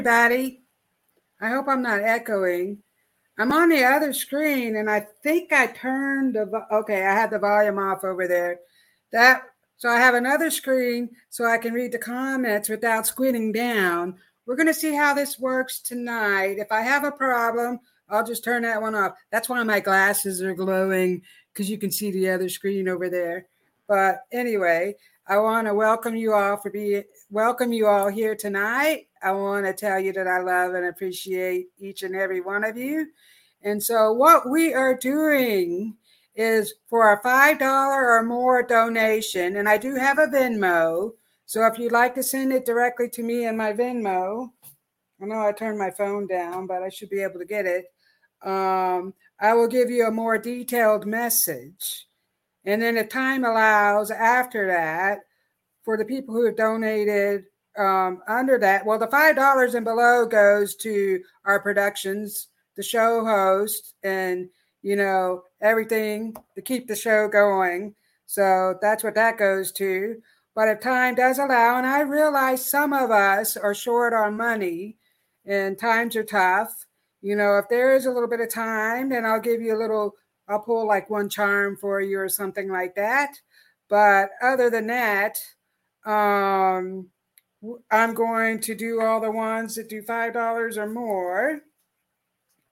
Everybody. I hope I'm not echoing. I'm on the other screen and I think I turned the okay, I had the volume off over there. That so I have another screen so I can read the comments without squinting down. We're going to see how this works tonight. If I have a problem, I'll just turn that one off. That's why my glasses are glowing because you can see the other screen over there. But anyway, I want to welcome you all for being welcome you all here tonight. I want to tell you that I love and appreciate each and every one of you. And so, what we are doing is for a $5 or more donation, and I do have a Venmo. So, if you'd like to send it directly to me in my Venmo, I know I turned my phone down, but I should be able to get it. Um, I will give you a more detailed message. And then, if time allows, after that, for the people who have donated um, under that, well, the five dollars and below goes to our productions, the show host, and you know everything to keep the show going. So that's what that goes to. But if time does allow, and I realize some of us are short on money, and times are tough. You know, if there is a little bit of time, then I'll give you a little. I'll pull like one charm for you or something like that. But other than that, um, I'm going to do all the ones that do $5 or more.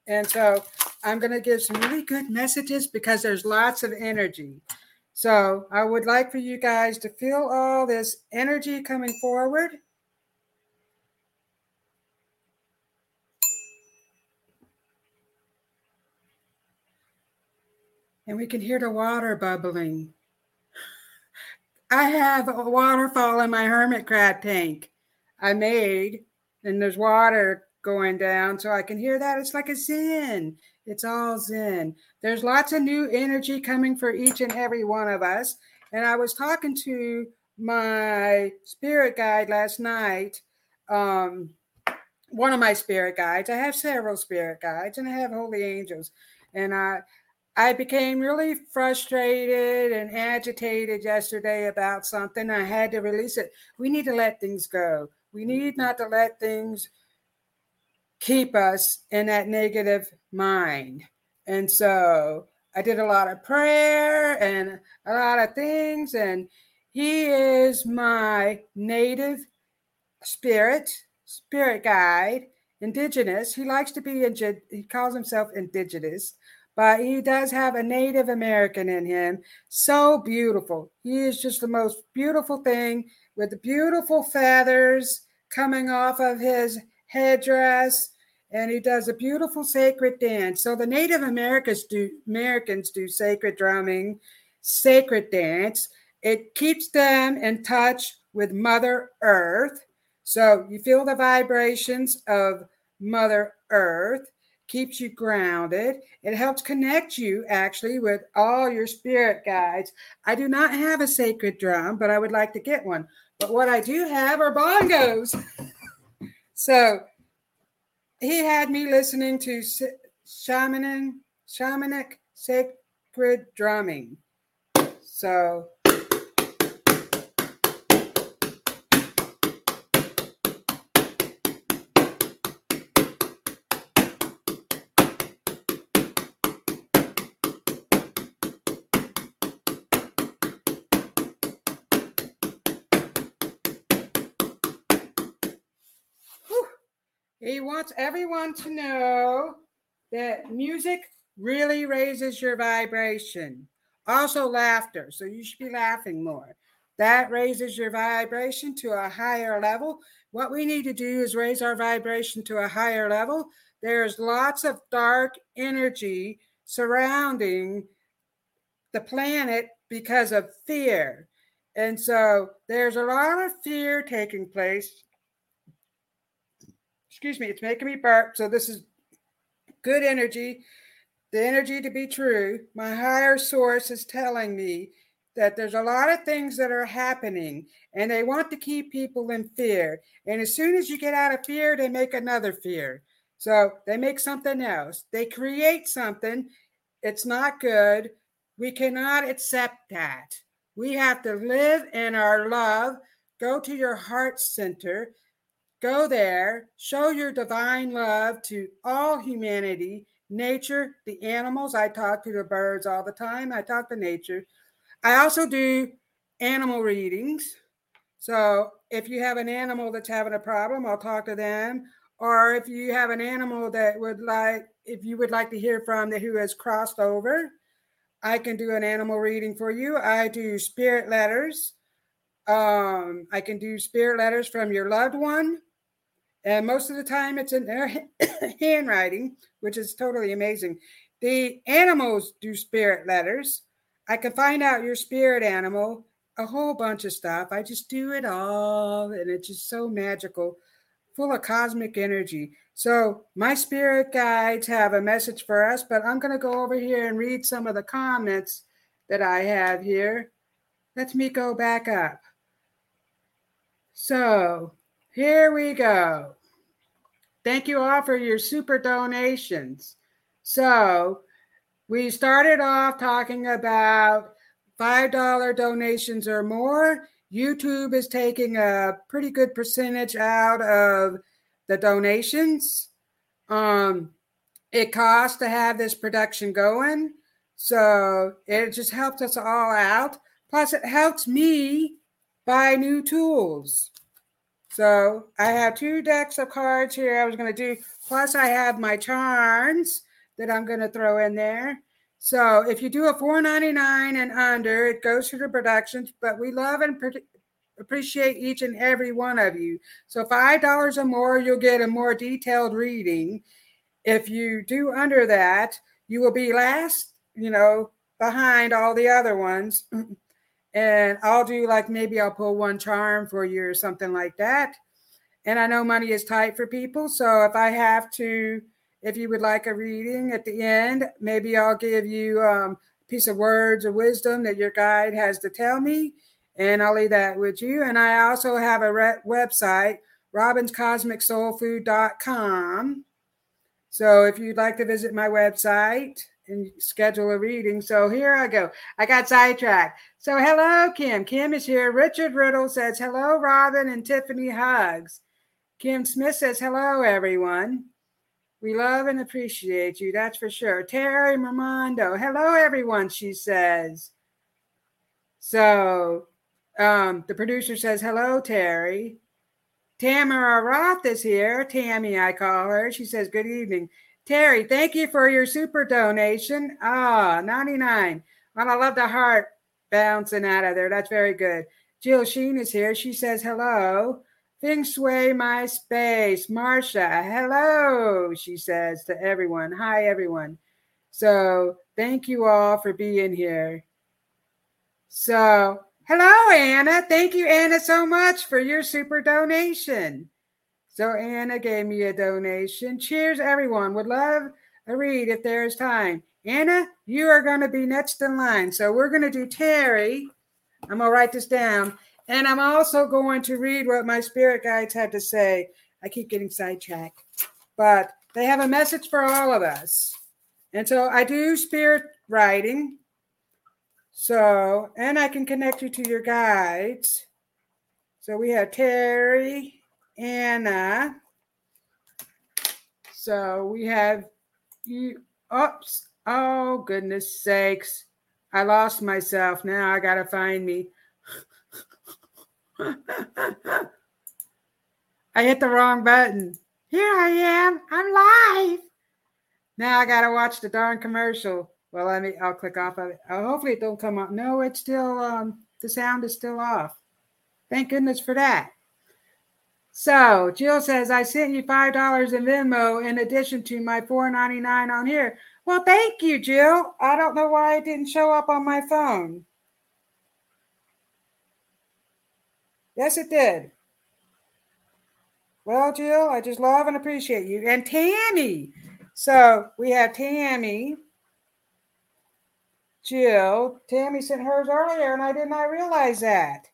And so I'm going to give some really good messages because there's lots of energy. So I would like for you guys to feel all this energy coming forward. And we can hear the water bubbling. I have a waterfall in my hermit crab tank I made, and there's water going down, so I can hear that. It's like a zen. It's all zen. There's lots of new energy coming for each and every one of us. And I was talking to my spirit guide last night. Um, one of my spirit guides. I have several spirit guides, and I have holy angels. And I I became really frustrated and agitated yesterday about something. I had to release it. We need to let things go. We need mm-hmm. not to let things keep us in that negative mind. And so I did a lot of prayer and a lot of things. And he is my native spirit, spirit guide, indigenous. He likes to be, he calls himself indigenous but he does have a Native American in him. So beautiful. He is just the most beautiful thing with the beautiful feathers coming off of his headdress. And he does a beautiful sacred dance. So the Native Americans do Americans do sacred drumming, sacred dance. It keeps them in touch with Mother Earth. So you feel the vibrations of Mother Earth keeps you grounded. It helps connect you actually with all your spirit guides. I do not have a sacred drum, but I would like to get one. But what I do have are bongos. so he had me listening to shamanin, shamanic sacred drumming. So He wants everyone to know that music really raises your vibration. Also, laughter. So you should be laughing more. That raises your vibration to a higher level. What we need to do is raise our vibration to a higher level. There's lots of dark energy surrounding the planet because of fear. And so there's a lot of fear taking place. Excuse me, it's making me burp. So this is good energy, the energy to be true. My higher source is telling me that there's a lot of things that are happening and they want to keep people in fear. And as soon as you get out of fear, they make another fear. So they make something else. They create something. It's not good. We cannot accept that. We have to live in our love. Go to your heart center. Go there. Show your divine love to all humanity, nature, the animals. I talk to the birds all the time. I talk to nature. I also do animal readings. So if you have an animal that's having a problem, I'll talk to them. Or if you have an animal that would like, if you would like to hear from the who has crossed over, I can do an animal reading for you. I do spirit letters. Um, I can do spirit letters from your loved one. And most of the time it's in their handwriting, which is totally amazing. The animals do spirit letters. I can find out your spirit animal, a whole bunch of stuff. I just do it all, and it's just so magical, full of cosmic energy. So, my spirit guides have a message for us, but I'm going to go over here and read some of the comments that I have here. Let me go back up. So, here we go. Thank you all for your super donations. So, we started off talking about $5 donations or more. YouTube is taking a pretty good percentage out of the donations. Um, it costs to have this production going. So it just helps us all out. Plus, it helps me buy new tools. So I have two decks of cards here I was going to do. Plus, I have my charms that I'm going to throw in there. So if you do a 4.99 and under, it goes to the productions. But we love and pre- appreciate each and every one of you. So five dollars or more, you'll get a more detailed reading. If you do under that, you will be last, you know, behind all the other ones. and I'll do like maybe I'll pull one charm for you or something like that. And I know money is tight for people, so if I have to if you would like a reading at the end, maybe I'll give you um, a piece of words of wisdom that your guide has to tell me, and I'll leave that with you. And I also have a re- website, robynscosmicsoulfood.com. So if you'd like to visit my website and schedule a reading. So here I go. I got sidetracked. So hello, Kim. Kim is here. Richard Riddle says hello, Robyn and Tiffany hugs. Kim Smith says hello, everyone. We love and appreciate you, that's for sure. Terry Mermondo, hello everyone, she says. So um, the producer says, hello, Terry. Tamara Roth is here. Tammy, I call her. She says, good evening. Terry, thank you for your super donation. Ah, 99. Well, I love the heart bouncing out of there. That's very good. Jill Sheen is here. She says, hello. Feng Shui My Space. Marsha, hello, she says to everyone. Hi, everyone. So thank you all for being here. So, hello, Anna. Thank you, Anna, so much for your super donation. So, Anna gave me a donation. Cheers, everyone. Would love a read if there's time. Anna, you are going to be next in line. So, we're going to do Terry. I'm going to write this down. And I'm also going to read what my spirit guides had to say. I keep getting sidetracked, but they have a message for all of us. And so I do spirit writing. So, and I can connect you to your guides. So we have Terry, Anna. So we have you. Oops. Oh, goodness sakes. I lost myself. Now I got to find me. I hit the wrong button. Here I am. I'm live. Now I gotta watch the darn commercial. Well, let me. I'll click off of it. Oh, hopefully it don't come up. No, it's still. Um, the sound is still off. Thank goodness for that. So Jill says, I sent you five dollars in Venmo in addition to my four ninety nine on here. Well, thank you, Jill. I don't know why it didn't show up on my phone. Yes, it did. Well, Jill, I just love and appreciate you. And Tammy. So we have Tammy, Jill. Tammy sent hers earlier, and I did not realize that.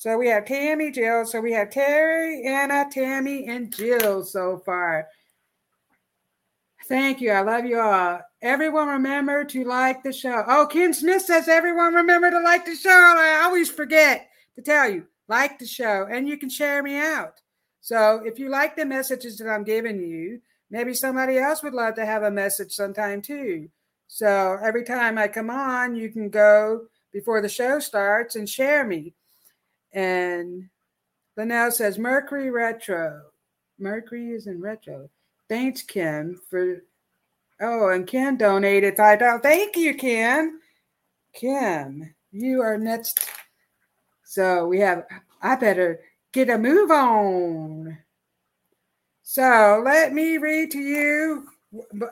So we have Tammy, Jill. So we have Terry, Anna, Tammy, and Jill so far. Thank you. I love you all. Everyone remember to like the show. Oh, Ken Smith says everyone remember to like the show. I always forget to tell you, like the show, and you can share me out. So if you like the messages that I'm giving you, maybe somebody else would love to have a message sometime too. So every time I come on, you can go before the show starts and share me. And Linnell says Mercury retro. Mercury is in retro. Thanks, Kim, for oh, and Kim donated five dollars. Thank you, Kim. Kim, you are next. So we have. I better get a move on. So let me read to you.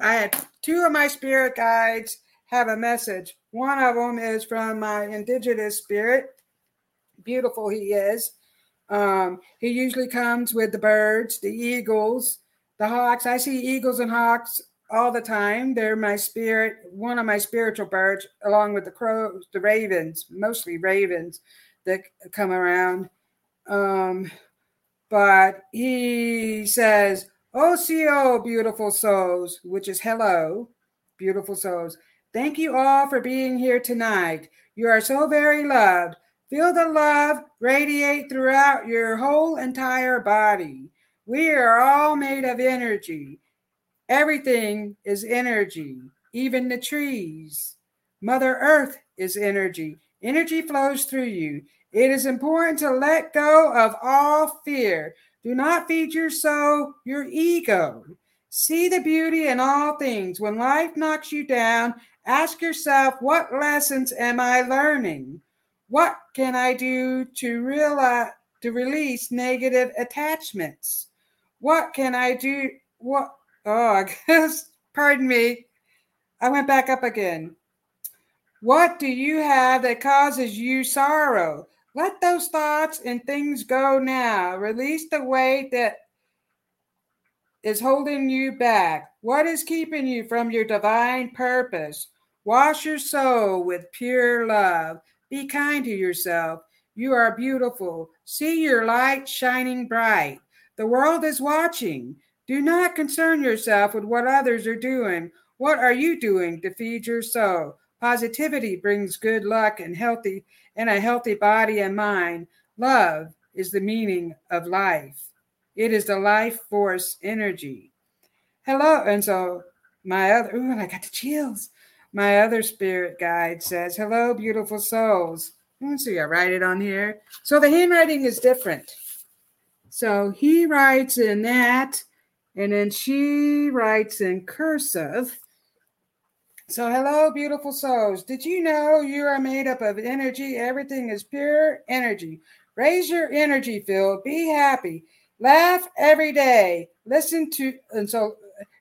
I had two of my spirit guides have a message. One of them is from my indigenous spirit. Beautiful he is. Um, he usually comes with the birds, the eagles, the hawks. I see eagles and hawks all the time. They're my spirit, one of my spiritual birds, along with the crows, the ravens, mostly ravens that come around. Um, but he says, OCO, beautiful souls, which is hello, beautiful souls. Thank you all for being here tonight. You are so very loved. Feel the love radiate throughout your whole entire body. We are all made of energy. Everything is energy, even the trees. Mother Earth is energy. Energy flows through you. It is important to let go of all fear. Do not feed your soul your ego. See the beauty in all things. When life knocks you down, ask yourself, what lessons am I learning? What can I do to realize to release negative attachments? What can I do? What? Oh, I guess, pardon me. I went back up again. What do you have that causes you sorrow? Let those thoughts and things go now. Release the weight that is holding you back. What is keeping you from your divine purpose? Wash your soul with pure love. Be kind to yourself. You are beautiful. See your light shining bright. The world is watching. Do not concern yourself with what others are doing. What are you doing to feed your soul? Positivity brings good luck and healthy and a healthy body and mind. Love is the meaning of life. It is the life force energy. Hello, and so my other ooh, I got the chills. My other spirit guide says, Hello, beautiful souls. Let's see, I write it on here. So the handwriting is different. So he writes in that, and then she writes in cursive. So, hello, beautiful souls. Did you know you are made up of energy? Everything is pure energy. Raise your energy field. Be happy. Laugh every day. Listen to, and so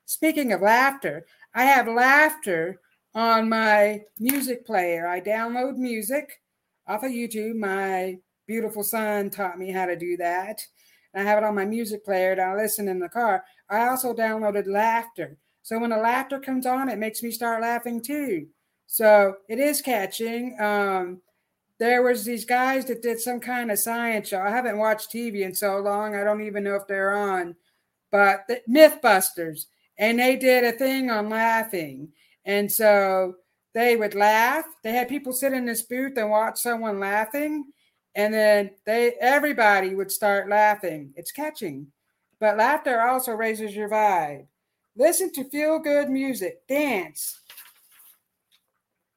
speaking of laughter, I have laughter on my music player. I download music off of YouTube. My beautiful son taught me how to do that. I have it on my music player and I listen in the car. I also downloaded laughter. So when the laughter comes on, it makes me start laughing too. So it is catching. Um, there was these guys that did some kind of science show. I haven't watched TV in so long. I don't even know if they're on, but the Mythbusters, and they did a thing on laughing. And so they would laugh. They had people sit in this booth and watch someone laughing, and then they everybody would start laughing. It's catching. But laughter also raises your vibe. Listen to feel good music, dance.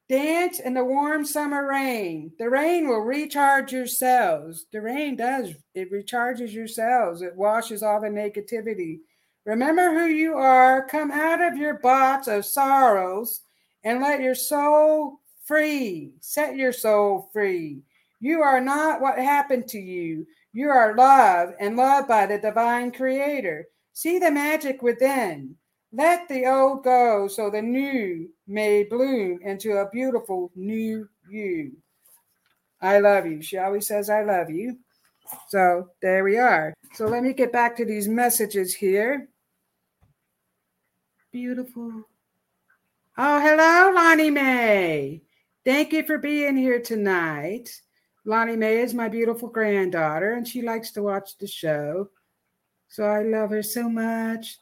Dance in the warm summer rain. The rain will recharge your cells. The rain does, it recharges your cells, it washes all the negativity. Remember who you are. Come out of your box of sorrows and let your soul free. Set your soul free. You are not what happened to you. You are loved and loved by the divine creator. See the magic within. Let the old go so the new may bloom into a beautiful new you. I love you. She always says, I love you. So there we are. So let me get back to these messages here. Beautiful. Oh, hello, Lonnie Mae. Thank you for being here tonight. Lonnie Mae is my beautiful granddaughter, and she likes to watch the show. So I love her so much.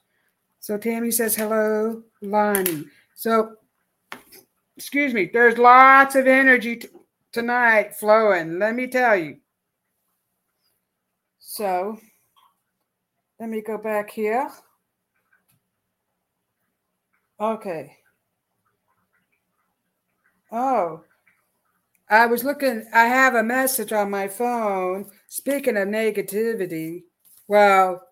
So Tammy says hello, Lonnie. So, excuse me, there's lots of energy t- tonight flowing, let me tell you. So, let me go back here. Okay. Oh, I was looking, I have a message on my phone. Speaking of negativity, well,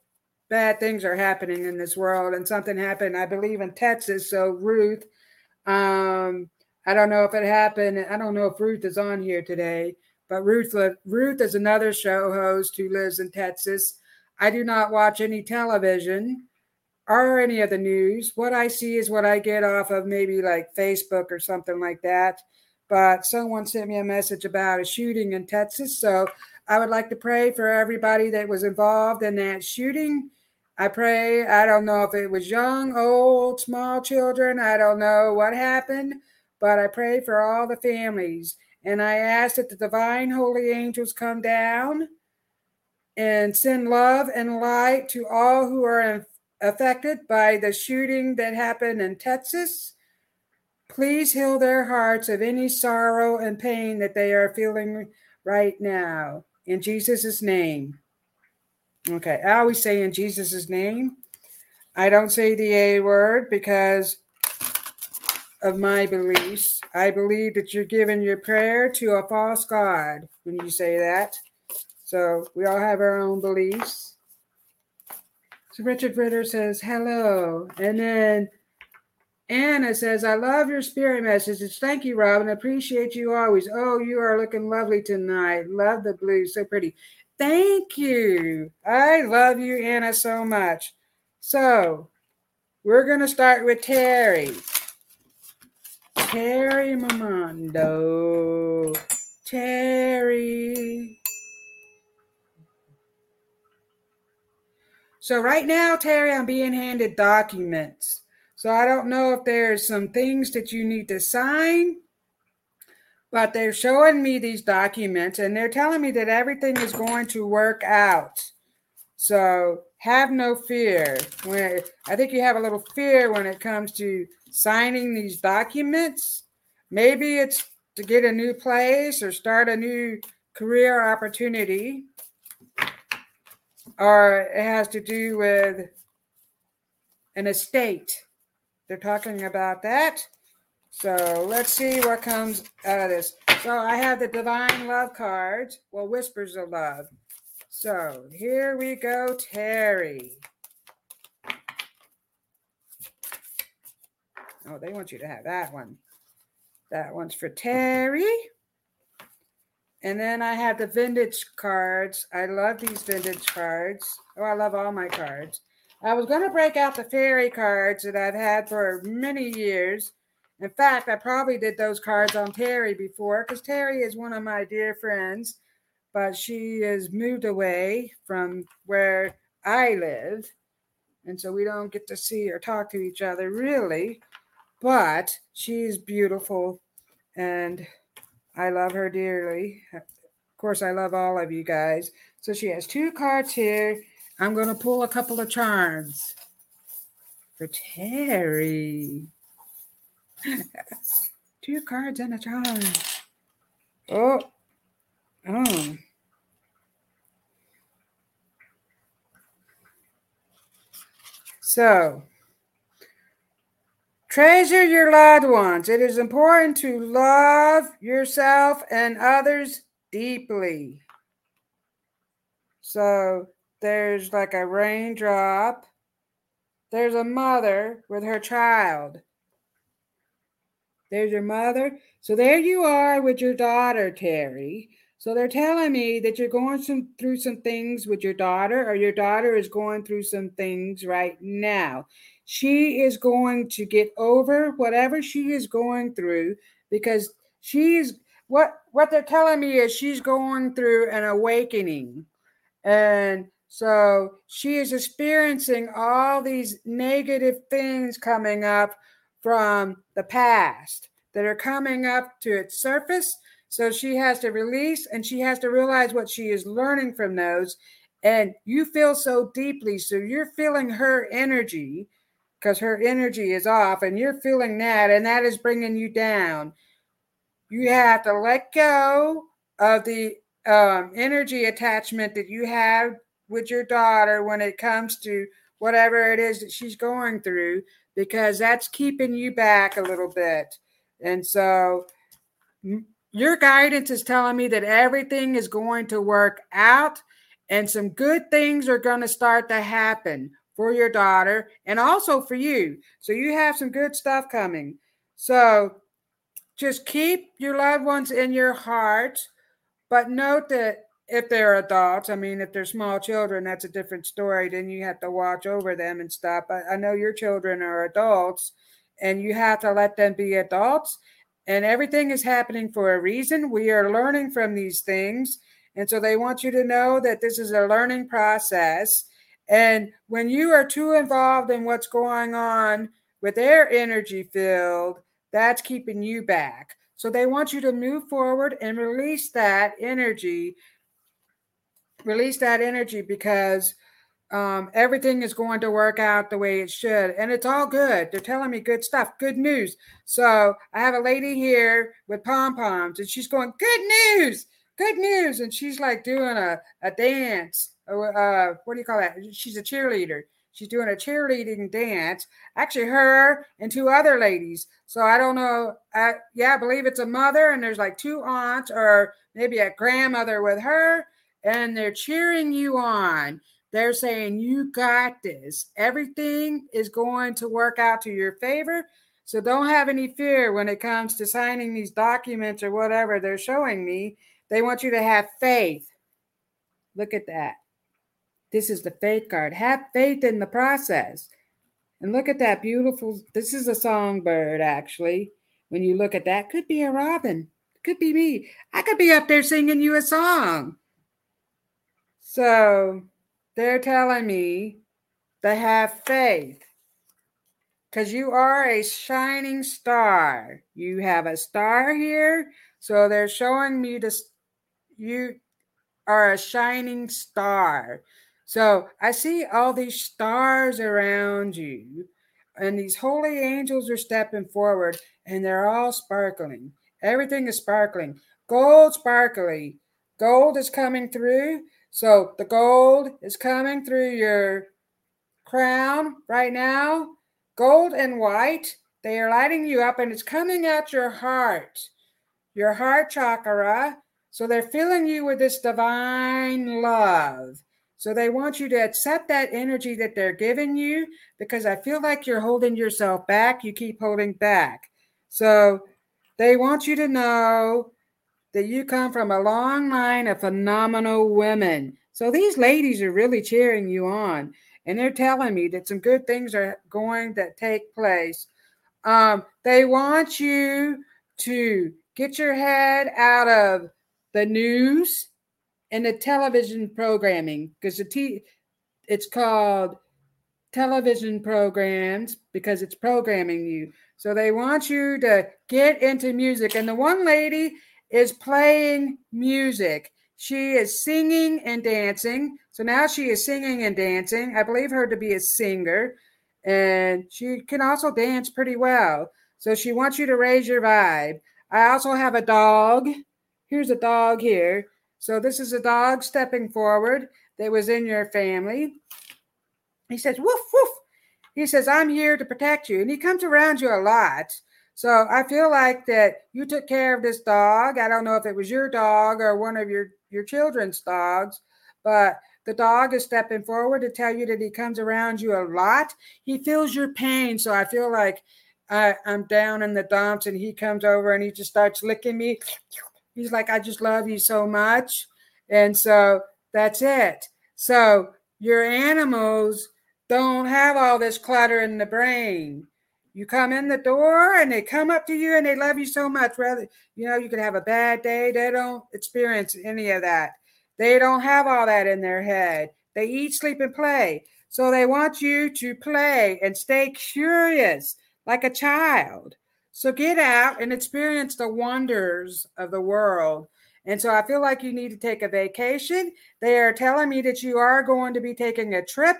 bad things are happening in this world, and something happened, I believe, in Texas. So, Ruth, um, I don't know if it happened. I don't know if Ruth is on here today, but Ruth, Ruth is another show host who lives in Texas. I do not watch any television or any of the news. What I see is what I get off of maybe like Facebook or something like that. But someone sent me a message about a shooting in Texas. So I would like to pray for everybody that was involved in that shooting. I pray, I don't know if it was young, old, small children. I don't know what happened, but I pray for all the families. And I ask that the divine holy angels come down and send love and light to all who are affected by the shooting that happened in Texas. Please heal their hearts of any sorrow and pain that they are feeling right now. In Jesus' name. Okay, I always say in Jesus' name. I don't say the A word because of my beliefs. I believe that you're giving your prayer to a false God when you say that. So we all have our own beliefs. So Richard Ritter says, hello. And then Anna says, I love your spirit messages. Thank you, Robyn. Appreciate you always. Oh, you are looking lovely tonight. Love the blue. So pretty. Thank you. I love you, Anna, so much. So we're going to start with Terry. Terry Mamondo. Terry. So right now, Terry, I'm being handed documents. So I don't know if there's some things that you need to sign, but they're showing me these documents and they're telling me that everything is going to work out. So have no fear. When I think you have a little fear when it comes to signing these documents. Maybe it's to get a new place or start a new career opportunity or it has to do with an estate. They're talking about that. So let's see what comes out of this. So I have the divine love cards. Well, whispers of love. So here we go, Terry. Oh, they want you to have that one. That one's for Terry. And then I have the vintage cards. I love these vintage cards. Oh, I love all my cards. I was going to break out the fairy cards that I've had for many years. In fact, I probably did those cards on Terry before because Terry is one of my dear friends, but she has moved away from where I live. And so we don't get to see or talk to each other really. But she's beautiful and I love her dearly. Of course, I love all of you guys. So she has two cards here. I'm going to pull a couple of charms for Terry. two cards and a charm. Oh, oh. So, Treasure your loved ones. It is important to love yourself and others deeply. So there's like a raindrop. There's a mother with her child. There's your mother. So there you are with your daughter, Terry. So they're telling me that you're going some, through some things with your daughter, or your daughter is going through some things right now. She is going to get over whatever she is going through because she's what what they're telling me is she's going through an awakening. And so she is experiencing all these negative things coming up from the past that are coming up to its surface. So she has to release and she has to realize what she is learning from those. And you feel so deeply. So you're feeling her energy because her energy is off and you're feeling that, and that is bringing you down. You have to let go of the um, energy attachment that you have with your daughter when it comes to whatever it is that she's going through, because that's keeping you back a little bit. And so, your guidance is telling me that everything is going to work out and some good things are going to start to happen for your daughter and also for you. So you have some good stuff coming. So just keep your loved ones in your heart, but note that if they're adults, I mean, if they're small children, that's a different story. Then you have to watch over them and stuff. But I know your children are adults and you have to let them be adults. And everything is happening for a reason. We are learning from these things. And so they want you to know that this is a learning process and when you are too involved in what's going on with their energy field, that's keeping you back. So they want you to move forward and release that energy. Release that energy because um, everything is going to work out the way it should. And it's all good. They're telling me good stuff, good news. So I have a lady here with pom poms and she's going, Good news, good news. And she's like doing a, a dance uh, what do you call that? She's a cheerleader. She's doing a cheerleading dance. Actually, her and two other ladies. So I don't know. Uh, yeah, I believe it's a mother, and there's like two aunts or maybe a grandmother with her, and they're cheering you on. They're saying, You got this. Everything is going to work out to your favor. So don't have any fear when it comes to signing these documents or whatever they're showing me. They want you to have faith. Look at that. This is the faith card. Have faith in the process. And look at that beautiful. This is a songbird, actually. When you look at that, could be a robin. Could be me. I could be up there singing you a song. So they're telling me to have faith because you are a shining star. You have a star here. So they're showing me this. You are a shining star. So I see all these stars around you, and these holy angels are stepping forward, and they're all sparkling. Everything is sparkling. Gold sparkly. Gold is coming through. So the gold is coming through your crown right now. Gold and white, they are lighting you up, and it's coming out your heart, your heart chakra. So they're filling you with this divine love. So they want you to accept that energy that they're giving you because I feel like you're holding yourself back. You keep holding back. So they want you to know that you come from a long line of phenomenal women. So these ladies are really cheering you on and they're telling me that some good things are going to take place. Um, they want you to get your head out of the news and the television programming because the t it's called television programs because it's programming you. So they want you to get into music and the one lady is playing music. She is singing and dancing. So now she is singing and dancing. I believe her to be a singer and she can also dance pretty well. So she wants you to raise your vibe. I also have a dog. Here's a dog here so this is a dog stepping forward that was in your family. He says, woof, woof. He says, I'm here to protect you. And he comes around you a lot. So I feel like that you took care of this dog. I don't know if it was your dog or one of your, your children's dogs, but the dog is stepping forward to tell you that he comes around you a lot. He feels your pain. So I feel like I, I'm down in the dumps and he comes over and he just starts licking me He's like, I just love you so much. And so that's it. So your animals don't have all this clutter in the brain. You come in the door and they come up to you and they love you so much. Rather, you know, you could have a bad day. They don't experience any of that. They don't have all that in their head. They eat, sleep, and play. So they want you to play and stay curious like a child. So get out and experience the wonders of the world. And so I feel like you need to take a vacation. They are telling me that you are going to be taking a trip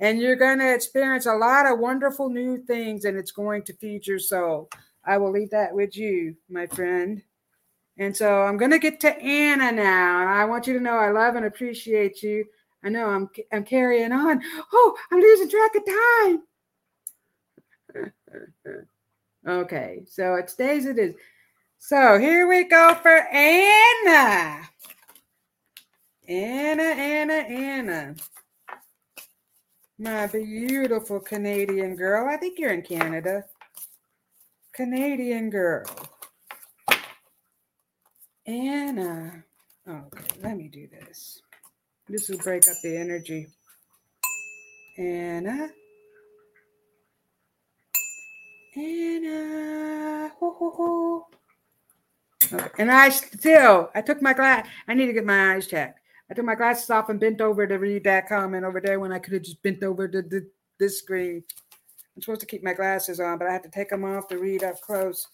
and you're going to experience a lot of wonderful new things and it's going to feed your soul. I will leave that with you, my friend. And so I'm going to get to Anna now. I want you to know I love and appreciate you. I know I'm I'm carrying on. Oh, I'm losing track of time. okay, so it stays it is. So here we go for Anna. Anna, Anna, Anna. My beautiful Canadian girl. I think you're in Canada. Canadian girl. Anna. Okay, let me do this. This will break up the energy. Anna. Anna. Uh, ho, ho, ho. Okay. And I still, I took my glass. I need to get my eyes checked. I took my glasses off and bent over to read that comment over there when I could have just bent over to the, this screen. I'm supposed to keep my glasses on, but I have to take them off to read up close.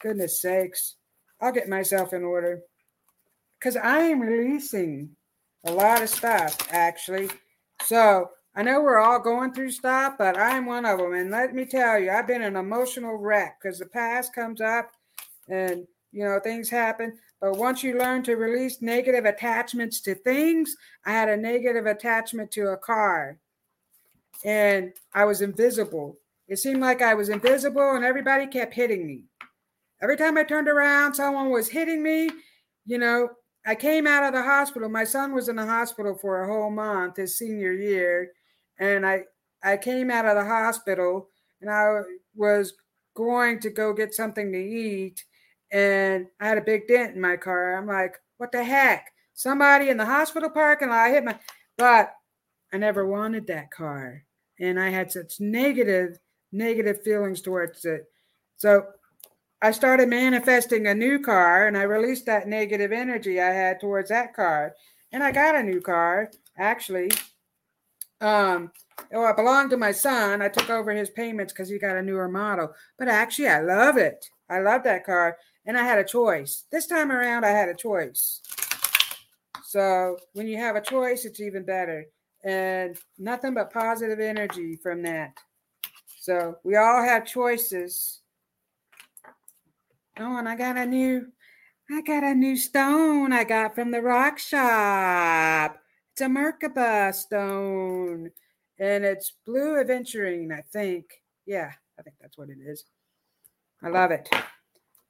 Goodness sakes. I'll get myself in order. Because I am releasing a lot of stuff, actually. So I know we're all going through stuff, but I'm one of them. And let me tell you, I've been an emotional wreck because the past comes up and, you know, things happen. But once you learn to release negative attachments to things, I had a negative attachment to a car and I was invisible. It seemed like I was invisible and everybody kept hitting me. Every time I turned around, someone was hitting me. You know, I came out of the hospital. My son was in the hospital for a whole month, his senior year. And I, I came out of the hospital and I was going to go get something to eat. And I had a big dent in my car. I'm like, what the heck? Somebody in the hospital parking lot hit my, but I never wanted that car and I had such negative, negative feelings towards it. So I started manifesting a new car and I released that negative energy I had towards that car. And I got a new car, actually. Um, oh, it belonged to my son. I took over his payments because he got a newer model. But actually, I love it. I love that car. And I had a choice. This time around, I had a choice. So when you have a choice, it's even better and nothing but positive energy from that. So we all have choices. Oh, and I got a new, I got a new stone I got from the rock shop. It's a Merkaba stone, and it's blue aventurine, I think. Yeah, I think that's what it is. I love it.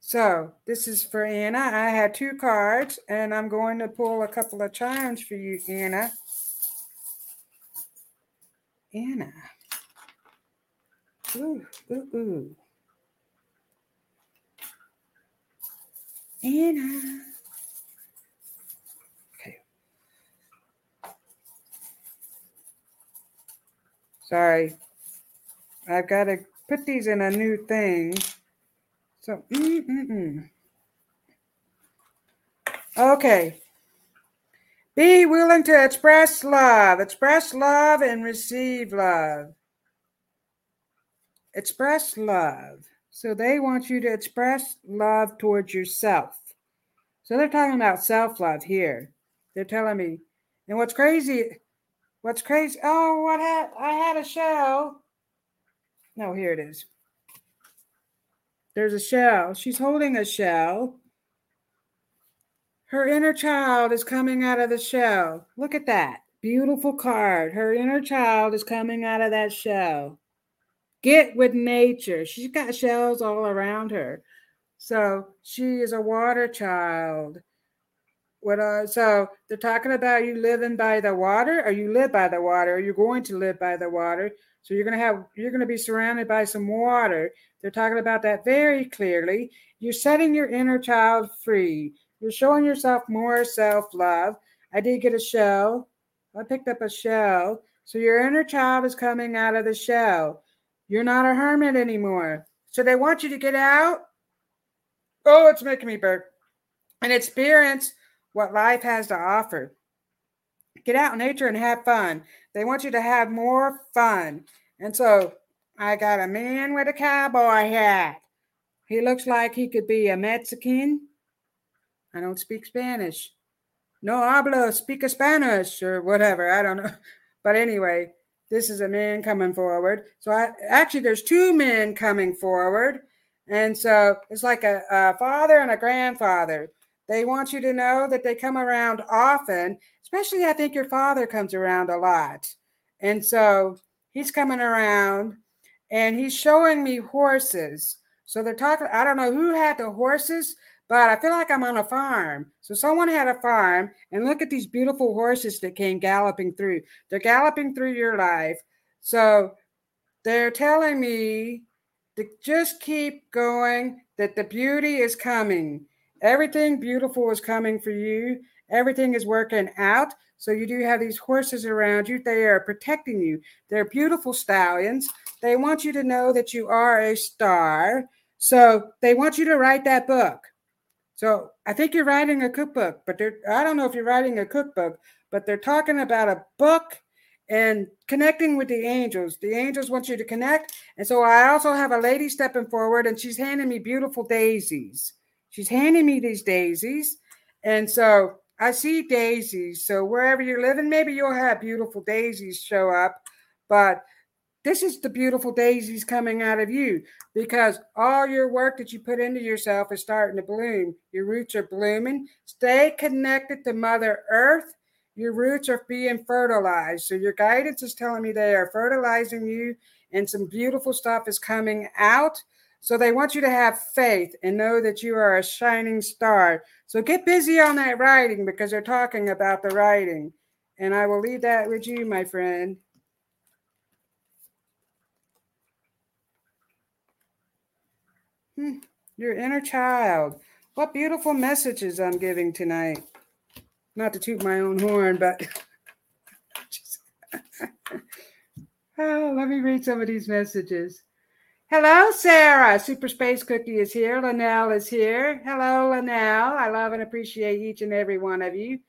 So this is for Anna. I had two cards, and I'm going to pull a couple of charms for you, Anna. Anna. Ooh, ooh, ooh. Anna. Sorry. I've got to put these in a new thing. So, mm-mm-mm. Okay. Be willing to express love. Express love and receive love. Express love. So they want you to express love towards yourself. So they're talking about self love here. They're telling me. And what's crazy, what's crazy, oh, what had I had a shell. No, here it is. There's a shell. She's holding a shell. Her inner child is coming out of the shell. Look at that. Beautiful card. Her inner child is coming out of that shell. Get with nature. She's got shells all around her. So she is a water child. What uh, so they're talking about you living by the water, or you live by the water, or you're going to live by the water. So you're gonna have you're gonna be surrounded by some water. They're talking about that very clearly. You're setting your inner child free. You're showing yourself more self love. I did get a shell. I picked up a shell. So your inner child is coming out of the shell. You're not a hermit anymore. So they want you to get out. Oh, it's making me burp. And experience what life has to offer. get out in nature and have fun. They want you to have more fun. And so I got a man with a cowboy hat. He looks like he could be a Mexican. I don't speak Spanish. No hablo, speak Spanish or whatever. I don't know. But anyway, this is a man coming forward. So I actually there's two men coming forward. And so it's like a, a father and a grandfather. They want you to know that they come around often, especially I think your father comes around a lot. And so he's coming around and he's showing me horses. So they're talking, I don't know who had the horses, but I feel like I'm on a farm. So someone had a farm, and look at these beautiful horses that came galloping through. They're galloping through your life. So they're telling me to just keep going, that the beauty is coming. Everything beautiful is coming for you. Everything is working out. So you do have these horses around you. They are protecting you. They're beautiful stallions. They want you to know that you are a star. So they want you to write that book. So I think you're writing a cookbook, but I don't know if you're writing a cookbook, but they're talking about a book and connecting with the angels. The angels want you to connect. And so I also have a lady stepping forward and she's handing me beautiful daisies. She's handing me these daisies. And so I see daisies. So wherever you're living, maybe you'll have beautiful daisies show up. But this is the beautiful daisies coming out of you because all your work that you put into yourself is starting to bloom. Your roots are blooming. Stay connected to Mother Earth. Your roots are being fertilized. So your guidance is telling me they are fertilizing you and some beautiful stuff is coming out. So they want you to have faith and know that you are a shining star. So get busy on that writing because they're talking about the writing. And I will leave that with you, my friend. Hmm, your inner child. What beautiful messages I'm giving tonight. Not to toot my own horn, but oh, let me read some of these messages. Hello, Sarah. Super Space Cookie is here. Linnell is here. Hello, Linnell. I love and appreciate each and every one of you.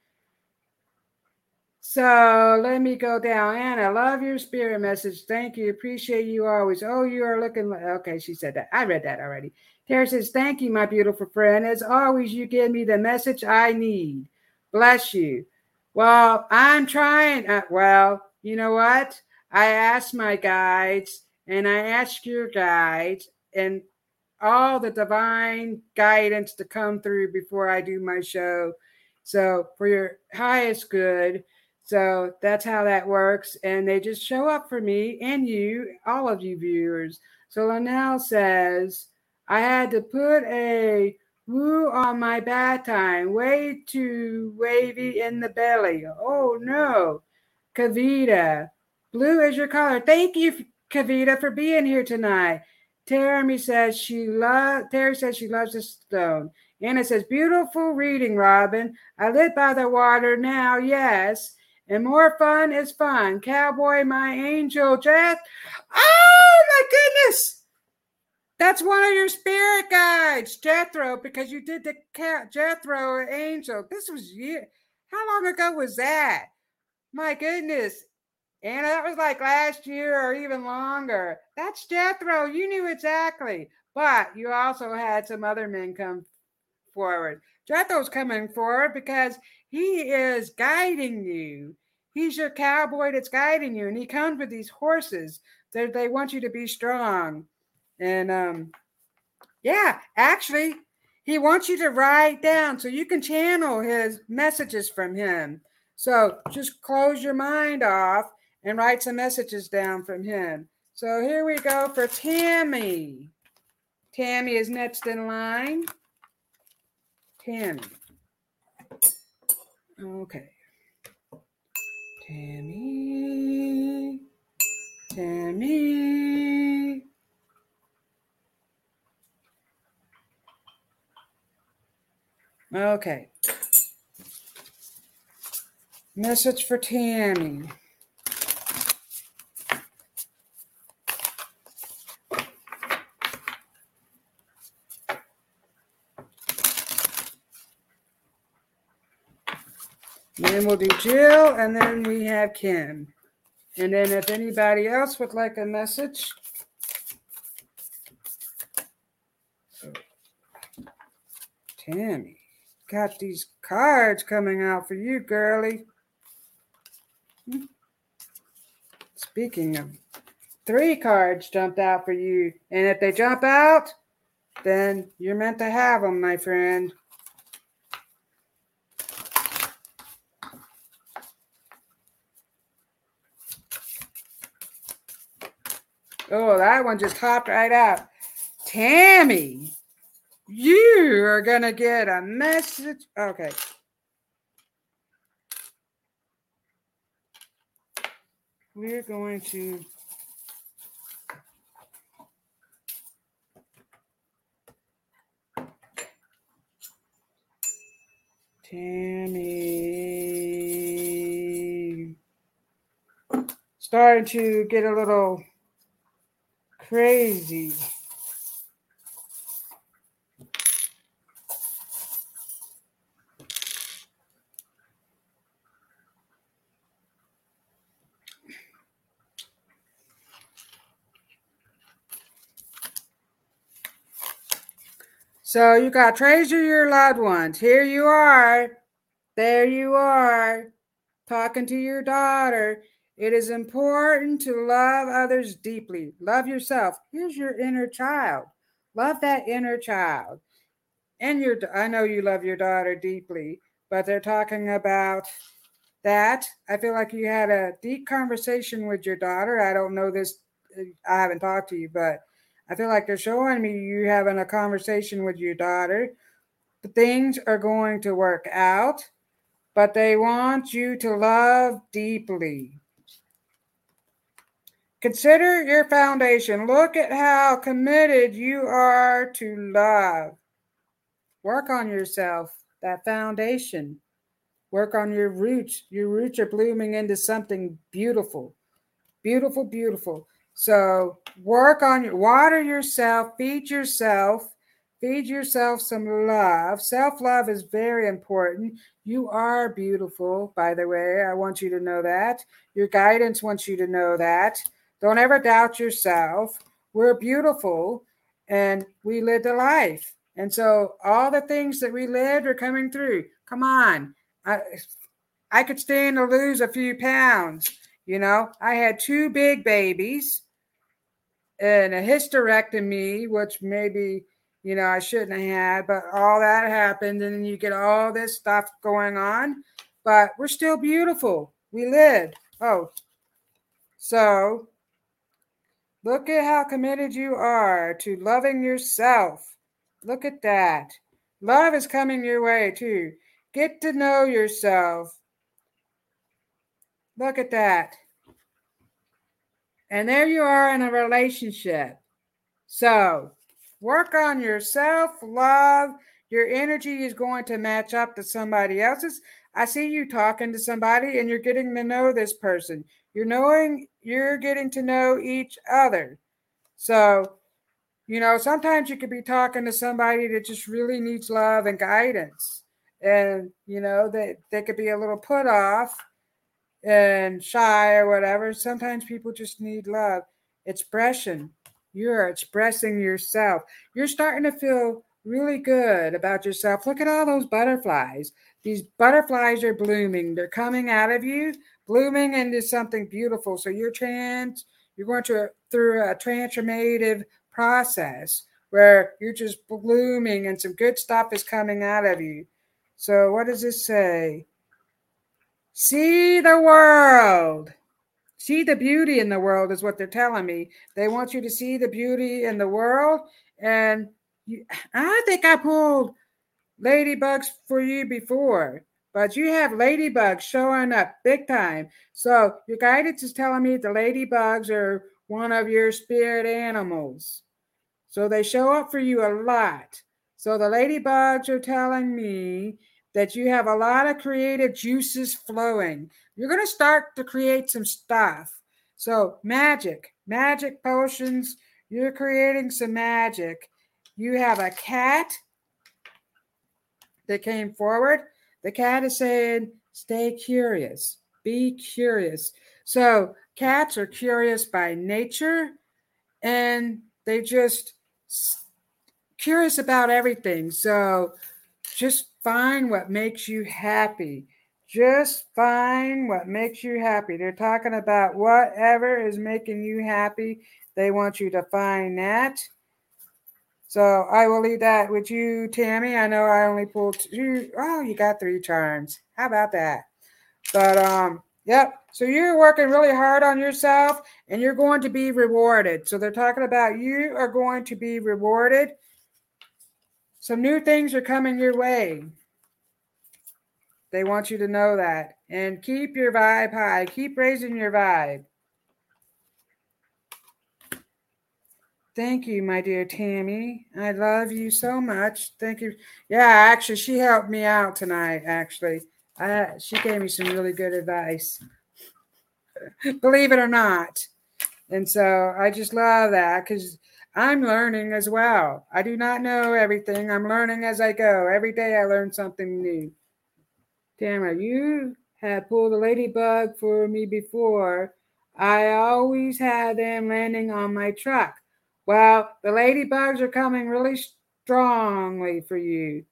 So let me go down. Anna, love your spirit message. Thank you. Appreciate you always. Oh, you are looking okay, she said that. I read that already. Tara says, Thank you, my beautiful friend. As always, you give me the message I need. Bless you. Well, I'm trying. Uh, well, you know what? I asked my guides and I ask your guides and all the divine guidance to come through before I do my show. So, for your highest good, so that's how that works. And they just show up for me and you, all of you viewers. So Linnell says, I had to put a woo on my bad time, way too wavy in the belly. Oh no. Kavita, blue is your color. Thank you, Kavita, for being here tonight. Terry says she loves Terry says she loves the stone. Anna says, beautiful reading, Robyn. I live by the water now, yes and more fun is fun. Cowboy, my angel, Jeff. Oh my goodness. That's one of your spirit guides, Jethro, because you did the cat Jethro angel. This was year. How long ago was that? My goodness. And that was like last year or even longer. That's Jethro. You knew exactly. But you also had some other men come forward. Jethro's coming forward because he is guiding you. He's your cowboy that's guiding you, and he comes with these horses that they want you to be strong. And um, yeah, actually, he wants you to write down so you can channel his messages from him. So just close your mind off and write some messages down from him. So here we go for Tammy. Tammy is next in line. Tammy. Okay. Tammy, Tammy. Okay. Message for Tammy. Then we'll do Jill, and then we have Kim. And then if anybody else would like a message, Tammy, got these cards coming out for you, girly. Hmm. Speaking of, three cards jumped out for you. And if they jump out, then you're meant to have them, my friend. Oh, that one just hopped right out. Tammy, you are going to get a message. Okay. We're going to Tammy starting to get a little crazy. So you got treasure your loved ones. Here you are. There you are. Talking to your daughter. It is important to love others deeply. Love yourself. Here's your inner child. Love that inner child. And your I know you love your daughter deeply, but they're talking about that. I feel like you had a deep conversation with your daughter. I don't know this I haven't talked to you, but I feel like they're showing me you having a conversation with your daughter. Things are going to work out, but they want you to love deeply. Consider your foundation. Look at how committed you are to love. Work on yourself, that foundation. Work on your roots. Your roots are blooming into something beautiful. Beautiful, beautiful. So work on your water yourself, feed yourself, feed yourself some love. Self-love is very important. You are beautiful, by the way. I want you to know that. Your guidance wants you to know that. Don't ever doubt yourself. We're beautiful and we lived a life. And so all the things that we lived are coming through. Come on. I I could stand to lose a few pounds. You know, I had two big babies and a hysterectomy, which maybe, you know, I shouldn't have had, but all that happened. And then you get all this stuff going on, but we're still beautiful. We lived. Oh, so look at how committed you are to loving yourself. Look at that. Love is coming your way too. Get to know yourself. Look at that. And there you are in a relationship. So work on your self love. Your energy is going to match up to somebody else's. I see you talking to somebody and you're getting to know this person. You're knowing, you're getting to know each other. So, you know, sometimes you could be talking to somebody that just really needs love and guidance. And, you know, they, they could be a little put off and shy or whatever. Sometimes people just need love. Expression. You're expressing yourself. You're starting to feel really good about yourself. Look at all those butterflies. These butterflies are blooming. They're coming out of you, blooming into something beautiful. So you're trans, you're going to through a transformative process where you're just blooming and some good stuff is coming out of you. So what does this say? See the world. See the beauty in the world is what they're telling me. They want you to see the beauty in the world. And you, I think I pulled ladybugs for you before, but you have ladybugs showing up big time. So your guidance is telling me the ladybugs are one of your spirit animals. So they show up for you a lot. So the ladybugs are telling me that you have a lot of creative juices flowing. You're going to start to create some stuff. So, magic, magic potions, you're creating some magic. You have a cat that came forward. The cat is saying, stay curious, be curious. So cats are curious by nature and they just curious about everything. So just find what makes you happy. Just find what makes you happy. They're talking about whatever is making you happy. They want you to find that. So I will leave that with you, Tammy. I know I only pulled two. Oh, you got three charms. How about that? But um, yep. So you're working really hard on yourself and you're going to be rewarded. So they're talking about you are going to be rewarded. Some new things are coming your way. They want you to know that. And keep your vibe high. Keep raising your vibe. Thank you, my dear Tammy. I love you so much. Thank you. Yeah, actually, she helped me out tonight. Actually, I, she gave me some really good advice. Believe it or not. And so I just love that because I'm learning as well. I do not know everything. I'm learning as I go. Every day I learn something new. Tamara, you have pulled a ladybug for me before. I always had them landing on my truck. Well, the ladybugs are coming really strongly for you.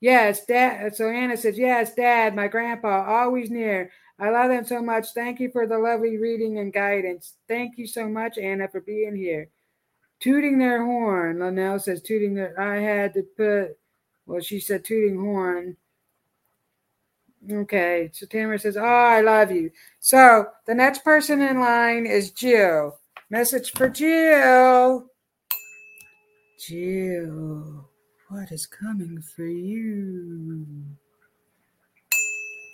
Yes, Dad. So Anna says, Yes, Dad, my grandpa, always near. I love them so much. Thank you for the lovely reading and guidance. Thank you so much, Anna, for being here. Tooting their horn. Linnell says, Tooting their. I had to put, well, she said, Tooting horn. Okay. So Tamara says, Oh, I love you. So the next person in line is Jill. Message for Jill. Jill, what is coming for you?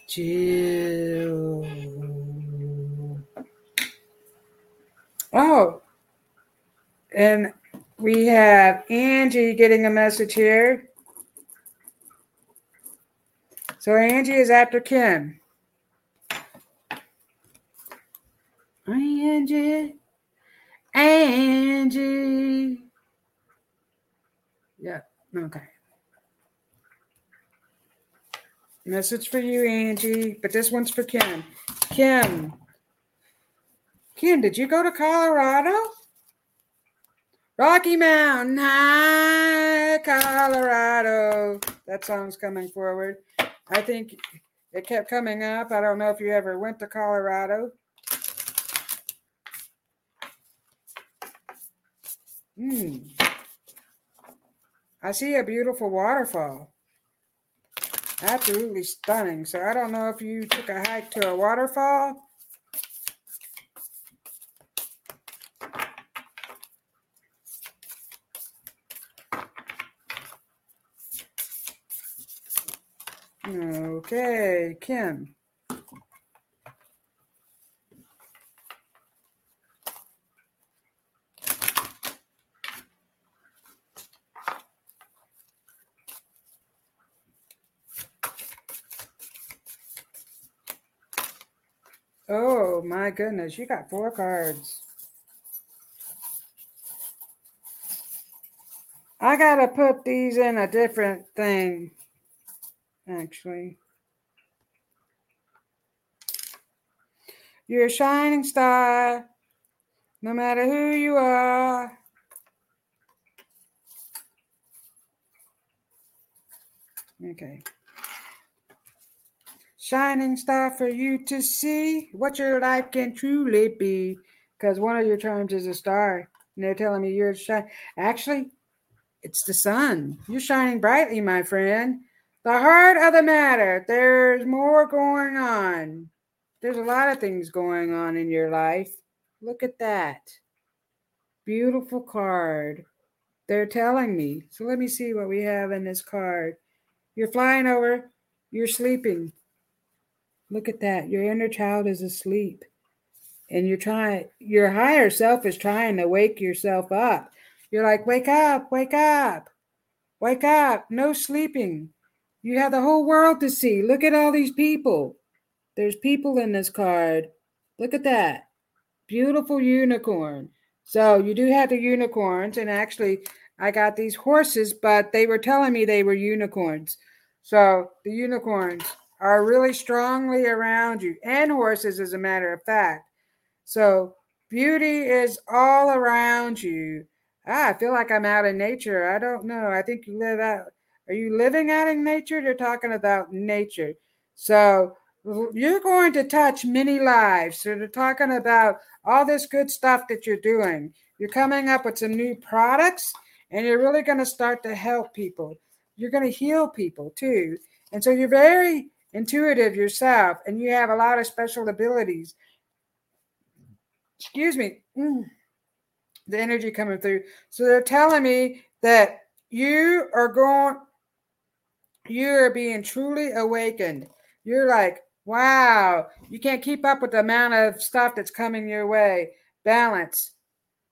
Jill. Oh, and we have Angie getting a message here. So Angie is after Kim. Angie. Angie. Okay. Message for you, Angie, but this one's for Kim. Kim. Kim, did you go to Colorado? Rocky Mountain High, Colorado. That song's coming forward. I think it kept coming up. I don't know if you ever went to Colorado. Hmm. I see a beautiful waterfall. Absolutely stunning. So I don't know if you took a hike to a waterfall. Okay, Kim. Oh my goodness, you got four cards. I gotta put these in a different thing, actually. You're a shining star, no matter who you are. Okay shining star for you to see what your life can truly be. Because one of your charms is a star. And they're telling me you're shining. Actually, it's the sun. You're shining brightly, my friend. The heart of the matter. There's more going on. There's a lot of things going on in your life. Look at that. Beautiful card. They're telling me. So let me see what we have in this card. You're flying over. You're sleeping. Look at that. Your inner child is asleep. And you're trying, your higher self is trying to wake yourself up. You're like, wake up, wake up, wake up. No sleeping. You have the whole world to see. Look at all these people. There's people in this card. Look at that. Beautiful unicorn. So you do have the unicorns. And actually, I got these horses, but they were telling me they were unicorns. So the unicorns are really strongly around you, and horses, as a matter of fact. So beauty is all around you. Ah, I feel like I'm out in nature. I don't know. I think you live out. Are you living out in nature? You're talking about nature. So you're going to touch many lives. So they're talking about all this good stuff that you're doing. You're coming up with some new products and you're really going to start to help people. You're going to heal people too. And so you're very intuitive yourself and you have a lot of special abilities. Excuse me. Mm. The energy coming through. So they're telling me that you are going, you are being truly awakened. You're like, wow, you can't keep up with the amount of stuff that's coming your way. Balance.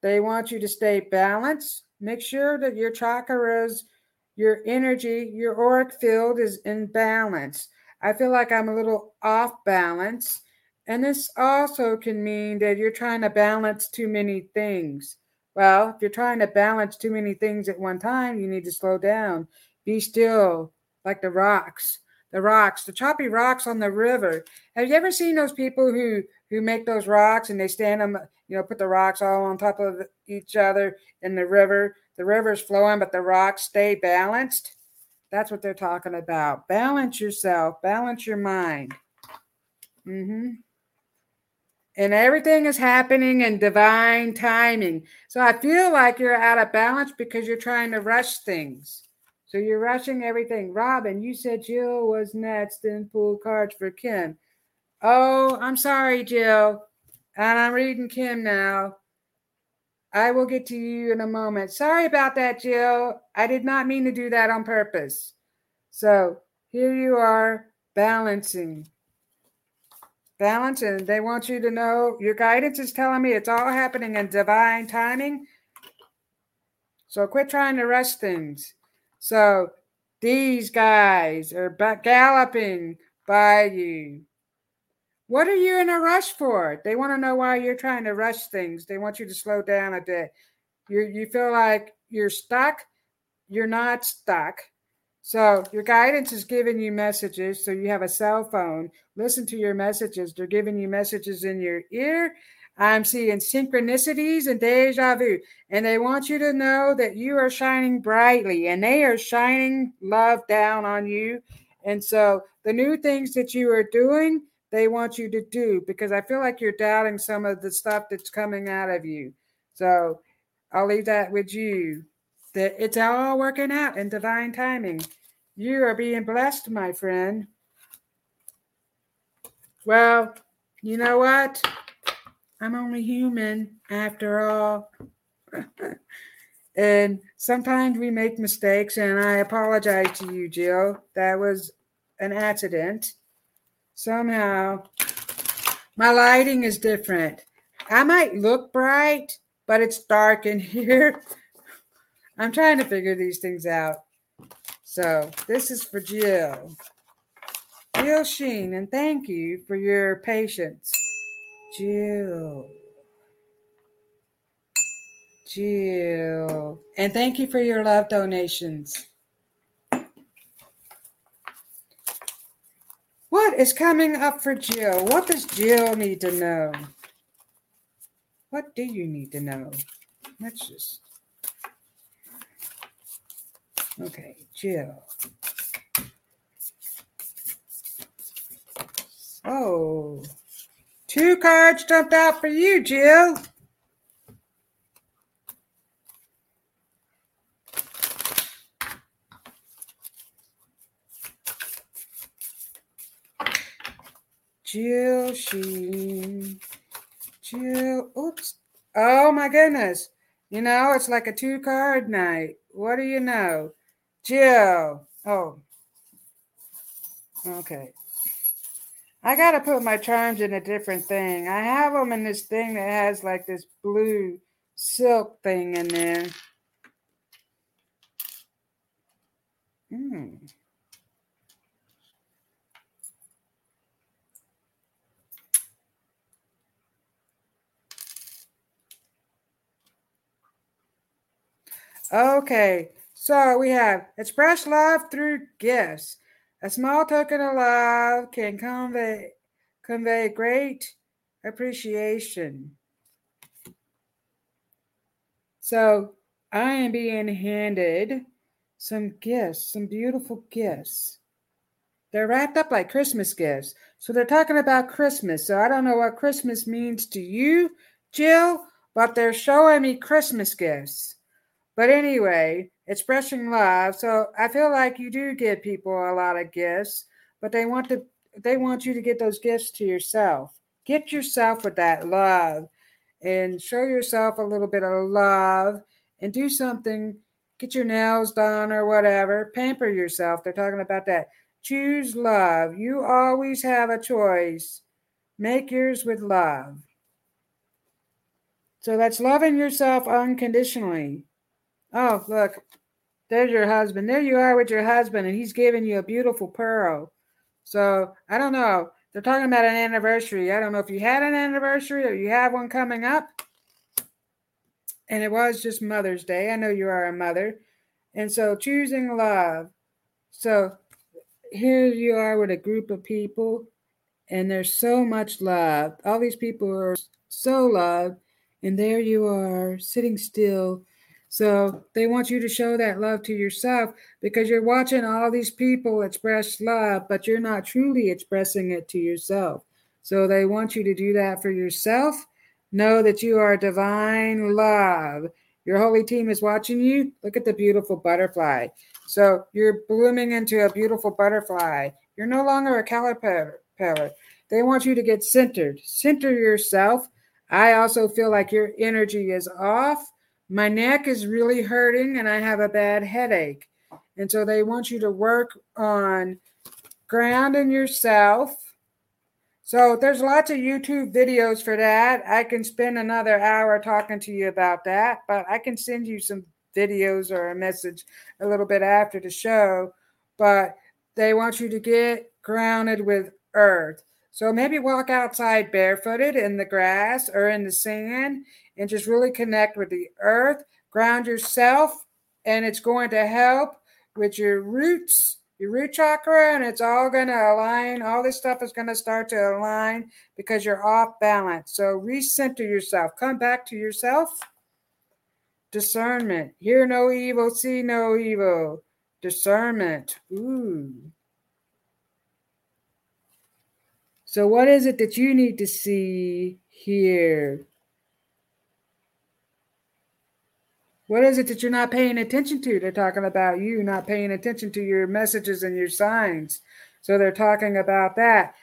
They want you to stay balanced. Make sure that your chakras, your energy, your auric field is in balance. I feel like I'm a little off balance. And this also can mean that you're trying to balance too many things. Well, if you're trying to balance too many things at one time, you need to slow down. Be still, like the rocks. The rocks, the choppy rocks on the river. Have you ever seen those people who who make those rocks and they stand them, you know, put the rocks all on top of each other in the river? The river's flowing, but the rocks stay balanced. That's what they're talking about. Balance yourself, balance your mind. Mm-hmm. And everything is happening in divine timing. So I feel like you're out of balance because you're trying to rush things. So you're rushing everything. Robyn, you said Jill was next and pull cards for Kim. Oh, I'm sorry, Jill. And I'm reading Kim now. I will get to you in a moment. Sorry about that, Jill. I did not mean to do that on purpose. So here you are balancing. Balancing. They want you to know your guidance is telling me it's all happening in divine timing. So quit trying to rush things. So these guys are galloping by you. What are you in a rush for? They want to know why you're trying to rush things. They want you to slow down a bit. You you feel like you're stuck. You're not stuck. So your guidance is giving you messages. So you have a cell phone. Listen to your messages. They're giving you messages in your ear. I'm seeing synchronicities and deja vu. And they want you to know that you are shining brightly and they are shining love down on you. And so the new things that you are doing, they want you to do because I feel like you're doubting some of the stuff that's coming out of you. So I'll leave that with you. That it's all working out in divine timing. You are being blessed, my friend. Well, you know what? I'm only human after all. and sometimes we make mistakes, and I apologize to you, Jill. That was an accident somehow my lighting is different. I might look bright, but it's dark in here. I'm trying to figure these things out. So this is for Jill. Jill Sheen, and thank you for your patience. Jill. Jill. And thank you for your love donations. What is coming up for Jill? What does Jill need to know? What do you need to know? Let's just. Okay, Jill. Oh, two cards jumped out for you, Jill. Jill Sheen. Jill. Oops. Oh my goodness. You know, it's like a two card night. What do you know? Jill. Oh. Okay. I got to put my charms in a different thing. I have them in this thing that has like this blue silk thing in there. Hmm. Okay, so we have express love through gifts. A small token of love can convey convey great appreciation. So I am being handed some gifts, some beautiful gifts. They're wrapped up like Christmas gifts. So they're talking about Christmas. So I don't know what Christmas means to you, Jill, but they're showing me Christmas gifts. But anyway, expressing love. So I feel like you do give people a lot of gifts, but they want to they want you to get those gifts to yourself. Get yourself with that love and show yourself a little bit of love and do something. Get your nails done or whatever. Pamper yourself. They're talking about that. Choose love. You always have a choice. Make yours with love. So that's loving yourself unconditionally. Oh, look, there's your husband. There you are with your husband, and he's giving you a beautiful pearl. So I don't know. They're talking about an anniversary. I don't know if you had an anniversary or you have one coming up. And it was just Mother's Day. I know you are a mother. And so choosing love. So here you are with a group of people, and there's so much love. All these people are so loved. And there you are sitting still so they want you to show that love to yourself because you're watching all these people express love, but you're not truly expressing it to yourself. So they want you to do that for yourself. Know that you are divine love. Your holy team is watching you. Look at the beautiful butterfly. So you're blooming into a beautiful butterfly. You're no longer a caterpillar. They want you to get centered. Center yourself. I also feel like your energy is off my neck is really hurting and I have a bad headache. And so they want you to work on grounding yourself. So there's lots of YouTube videos for that. I can spend another hour talking to you about that, but I can send you some videos or a message a little bit after the show. But they want you to get grounded with earth. So maybe walk outside barefooted in the grass or in the sand and just really connect with the earth, ground yourself, and it's going to help with your roots, your root chakra, and it's all going to align. All this stuff is going to start to align because you're off balance. So recenter yourself, come back to yourself. Discernment. Hear no evil, see no evil. Discernment. Ooh. So, what is it that you need to see here? What is it that you're not paying attention to? They're talking about you not paying attention to your messages and your signs. So they're talking about that.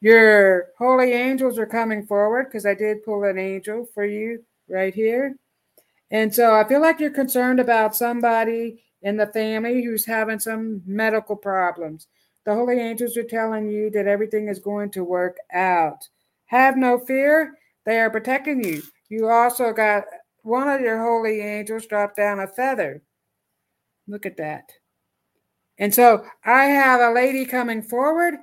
Your holy angels are coming forward because I did pull an angel for you right here. And so I feel like you're concerned about somebody in the family who's having some medical problems. The holy angels are telling you that everything is going to work out. Have no fear. They are protecting you. You also got one of your holy angels dropped down a feather. Look at that. And so I have a lady coming forward.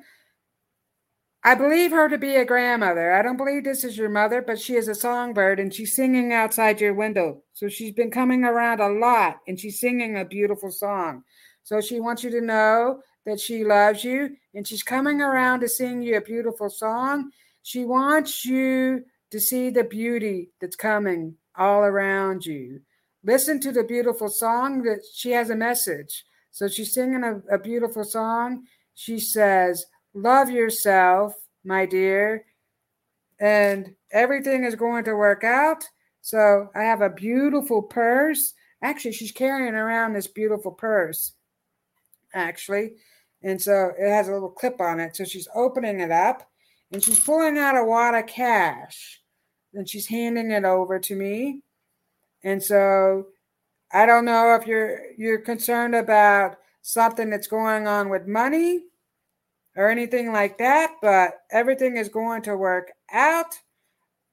I believe her to be a grandmother. I don't believe this is your mother, but she is a songbird and she's singing outside your window. So she's been coming around a lot and she's singing a beautiful song. So she wants you to know that she loves you and she's coming around to sing you a beautiful song. She wants you to see the beauty that's coming all around you. Listen to the beautiful song that she has a message. So she's singing a, a beautiful song. She says, Love yourself, my dear, and everything is going to work out. So I have a beautiful purse. Actually, she's carrying around this beautiful purse, actually. And so it has a little clip on it. So she's opening it up and she's pulling out a wad of cash and she's handing it over to me. And so I don't know if you're you're concerned about something that's going on with money or anything like that, but everything is going to work out.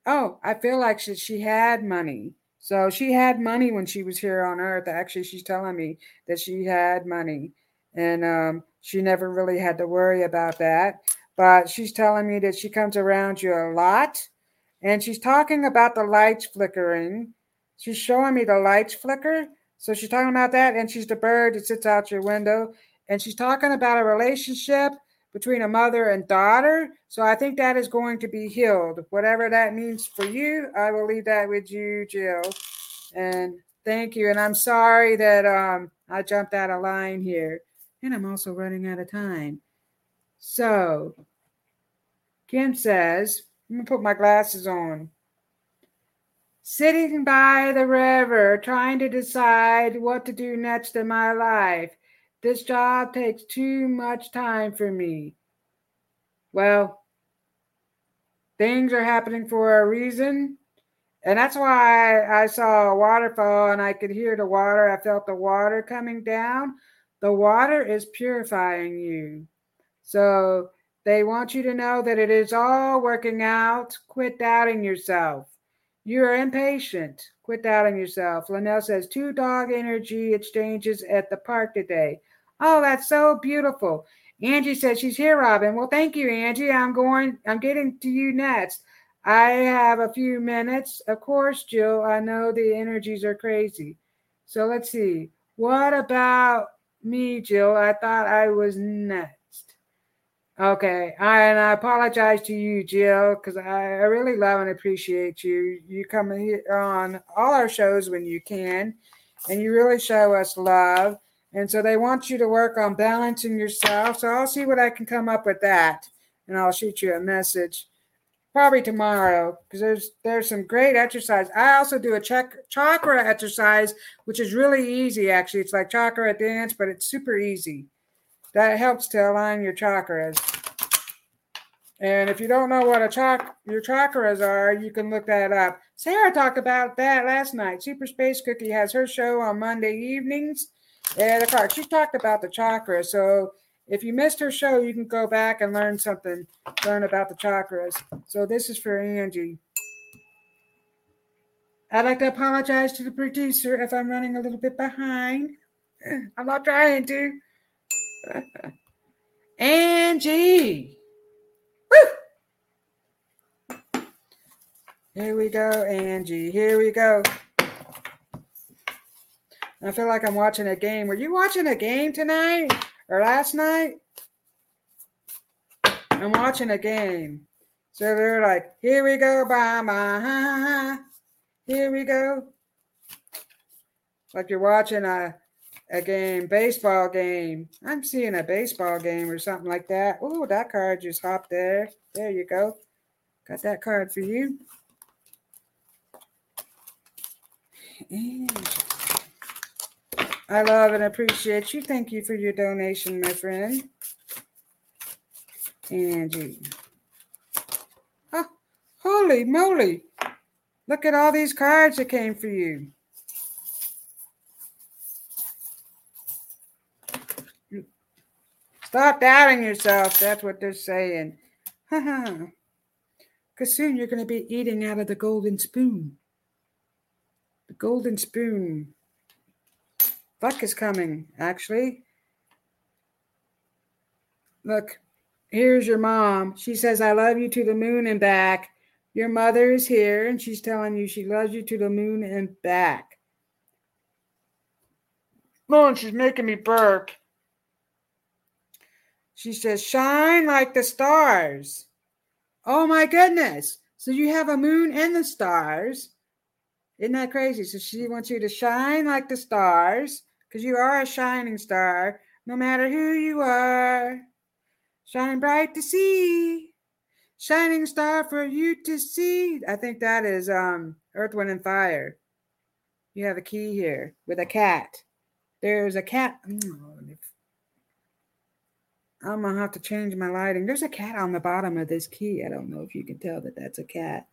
Oh, I feel like she, she had money. So she had money when she was here on earth. Actually, she's telling me that she had money. And um, she never really had to worry about that. But she's telling me that she comes around you a lot and she's talking about the lights flickering. She's showing me the lights flicker. So she's talking about that, and she's the bird that sits out your window. and she's talking about a relationship between a mother and daughter. So I think that is going to be healed. Whatever that means for you, I will leave that with you, Jill. And thank you. And I'm sorry that um, I jumped out of line here. And I'm also running out of time. So Kim says, I'm going to put my glasses on. Sitting by the river, trying to decide what to do next in my life. This job takes too much time for me. Well, things are happening for a reason. And that's why I saw a waterfall and I could hear the water. I felt the water coming down. The water is purifying you. So they want you to know that it is all working out. Quit doubting yourself. You are impatient. Quit doubting yourself. Linnell says two dog energy exchanges at the park today. Oh, that's so beautiful. Angie says she's here, Robyn. Well, thank you, Angie. I'm going, I'm getting to you next. I have a few minutes. Of course, Jill, I know the energies are crazy. So let's see. What about me, Jill? I thought I was next. Okay. I, and I apologize to you, Jill, because I, I really love and appreciate you. You come on all our shows when you can, and you really show us love. And so they want you to work on balancing yourself. So I'll see what I can come up with that. And I'll shoot you a message probably tomorrow because there's there's some great exercise. I also do a check chakra exercise, which is really easy actually. It's like chakra dance, but it's super easy. That helps to align your chakras. And if you don't know what a chak your chakras are, you can look that up. Sarah talked about that last night. Super Space Cookie has her show on Monday evenings and the card. She talked about the chakras. So if you missed her show, you can go back and learn something, learn about the chakras. So this is for Angie. I'd like to apologize to the producer if I'm running a little bit behind. I'm not trying to. Angie. Woo! Here we go, Angie. Here we go. I feel like I'm watching a game. Were you watching a game tonight last night? I'm watching a game. So they're like, here we go, bye. Here we go. Like you're watching a a game, baseball game. I'm seeing a baseball game or something like that. Oh, that card just hopped there. There you go. Got that card for you. And I love and appreciate you. Thank you for your donation, my friend. Angie. Oh, holy moly. Look at all these cards that came for you. Stop doubting yourself. That's what they're saying. Because soon you're going to be eating out of the golden spoon. The golden spoon. Buck is coming, actually. Look, here's your mom. She says, I love you to the moon and back. Your mother is here and she's telling you she loves you to the moon and back. Oh, she's making me burp. She says, shine like the stars. Oh my goodness. So you have a moon and the stars. Isn't that crazy? So she wants you to shine like the stars because you are a shining star, no matter who you are. Shining bright to see, shining star for you to see. I think that is um, Earth, Wind, and Fire. You have a key here with a cat. There's a cat. Mm, I'm gonna have to change my lighting. There's a cat on the bottom of this key. I don't know if you can tell that that's a cat.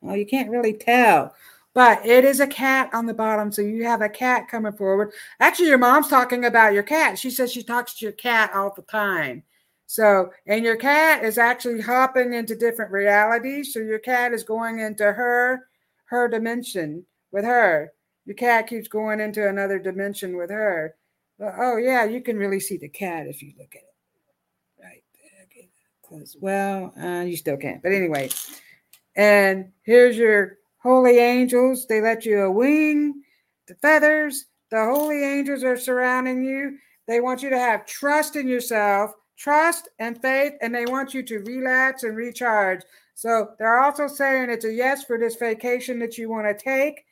Well, you can't really tell but it is a cat on the bottom. So you have a cat coming forward. Actually, your mom's talking about your cat. She says she talks to your cat all the time. So, and your cat is actually hopping into different realities. So your cat is going into her her dimension with her. Your cat keeps going into another dimension with her. oh yeah, you can really see the cat if you look at it. Right there. Well, uh, you still can't. But anyway, and here's your holy angels, they let you a wing, the feathers, the holy angels are surrounding you. They want you to have trust in yourself, trust and faith, and they want you to relax and recharge. So they're also saying it's a yes for this vacation that you want to take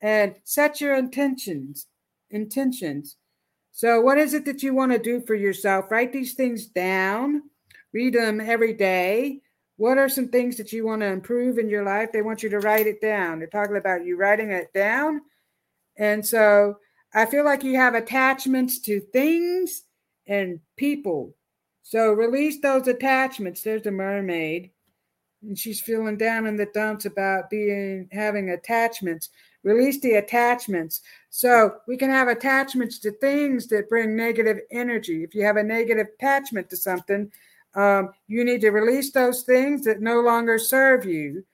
and set your intentions. Intentions. So, what is it that you want to do for yourself? Write these things down, read them every day. What are some things that you want to improve in your life? They want you to write it down. They're talking about you writing it down. And so, I feel like you have attachments to things and people. So, release those attachments. There's a mermaid and she's feeling down in the dumps about being having attachments release the attachments so we can have attachments to things that bring negative energy if you have a negative attachment to something um, you need to release those things that no longer serve you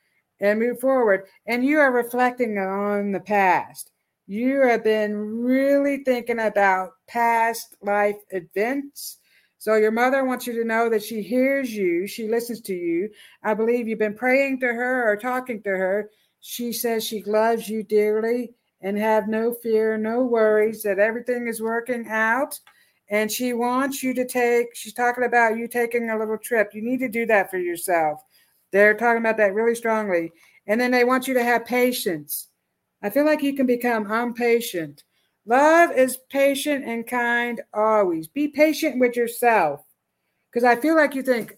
and move forward and you are reflecting on the past you have been really thinking about past life events so your mother wants you to know that she hears you, she listens to you. I believe you've been praying to her or talking to her. She says she loves you dearly and have no fear, no worries that everything is working out. And she wants you to take, she's talking about you taking a little trip. You need to do that for yourself. They're talking about that really strongly. And then they want you to have patience. I feel like you can become impatient Love is patient and kind always. Be patient with yourself. Because I feel like you think,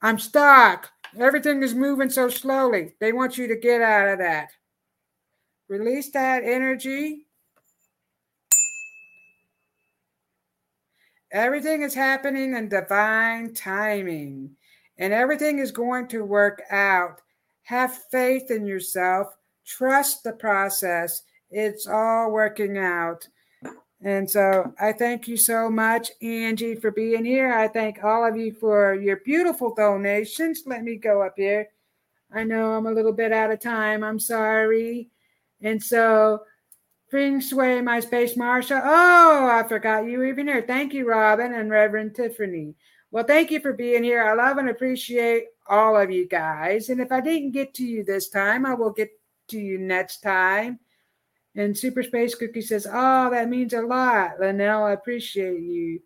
I'm stuck. Everything is moving so slowly. They want you to get out of that. Release that energy. Everything is happening in divine timing, and everything is going to work out. Have faith in yourself, trust the process, it's all working out. And so I thank you so much, Angie, for being here. I thank all of you for your beautiful donations. Let me go up here. I know I'm a little bit out of time. I'm sorry. And so, Feng Shui, my space Marsha. Oh, I forgot you even here. Thank you, Robyn and Reverend Tiffany. Well, thank you for being here. I love and appreciate all of you guys. And if I didn't get to you this time, I will get to you next time. And Super Space Cookie says, Oh, that means a lot. Linnell, I appreciate you.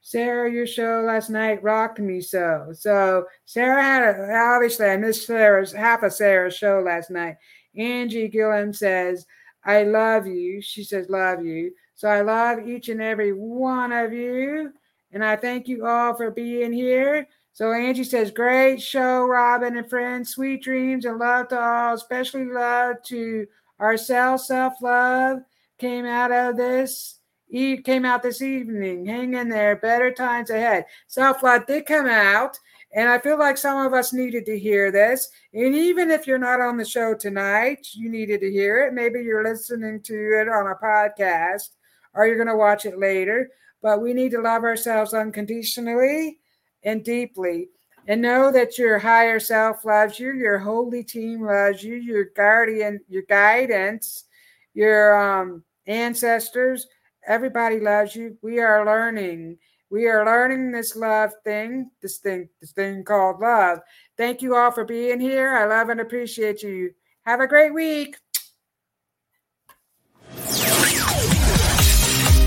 Sarah, your show last night rocked me so. So Sarah had a, obviously I missed Sarah's half of Sarah's show last night. Angie Gillen says, I love you. She says, love you. So I love each and every one of you. And I thank you all for being here. So Angie says, great show, Robyn and friends. Sweet dreams and love to all, especially love to Ourselves, self love came out of this. Eve came out this evening. Hang in there. Better times ahead. Self love did come out. And I feel like some of us needed to hear this. And even if you're not on the show tonight, you needed to hear it. Maybe you're listening to it on a podcast or you're going to watch it later. But we need to love ourselves unconditionally and deeply and know that your higher self loves you, your holy team loves you, your guardian, your guidance, your um, ancestors, everybody loves you. We are learning. We are learning this love thing, this thing, this thing called love. Thank you all for being here. I love and appreciate you. Have a great week.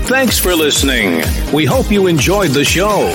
Thanks for listening. We hope you enjoyed the show.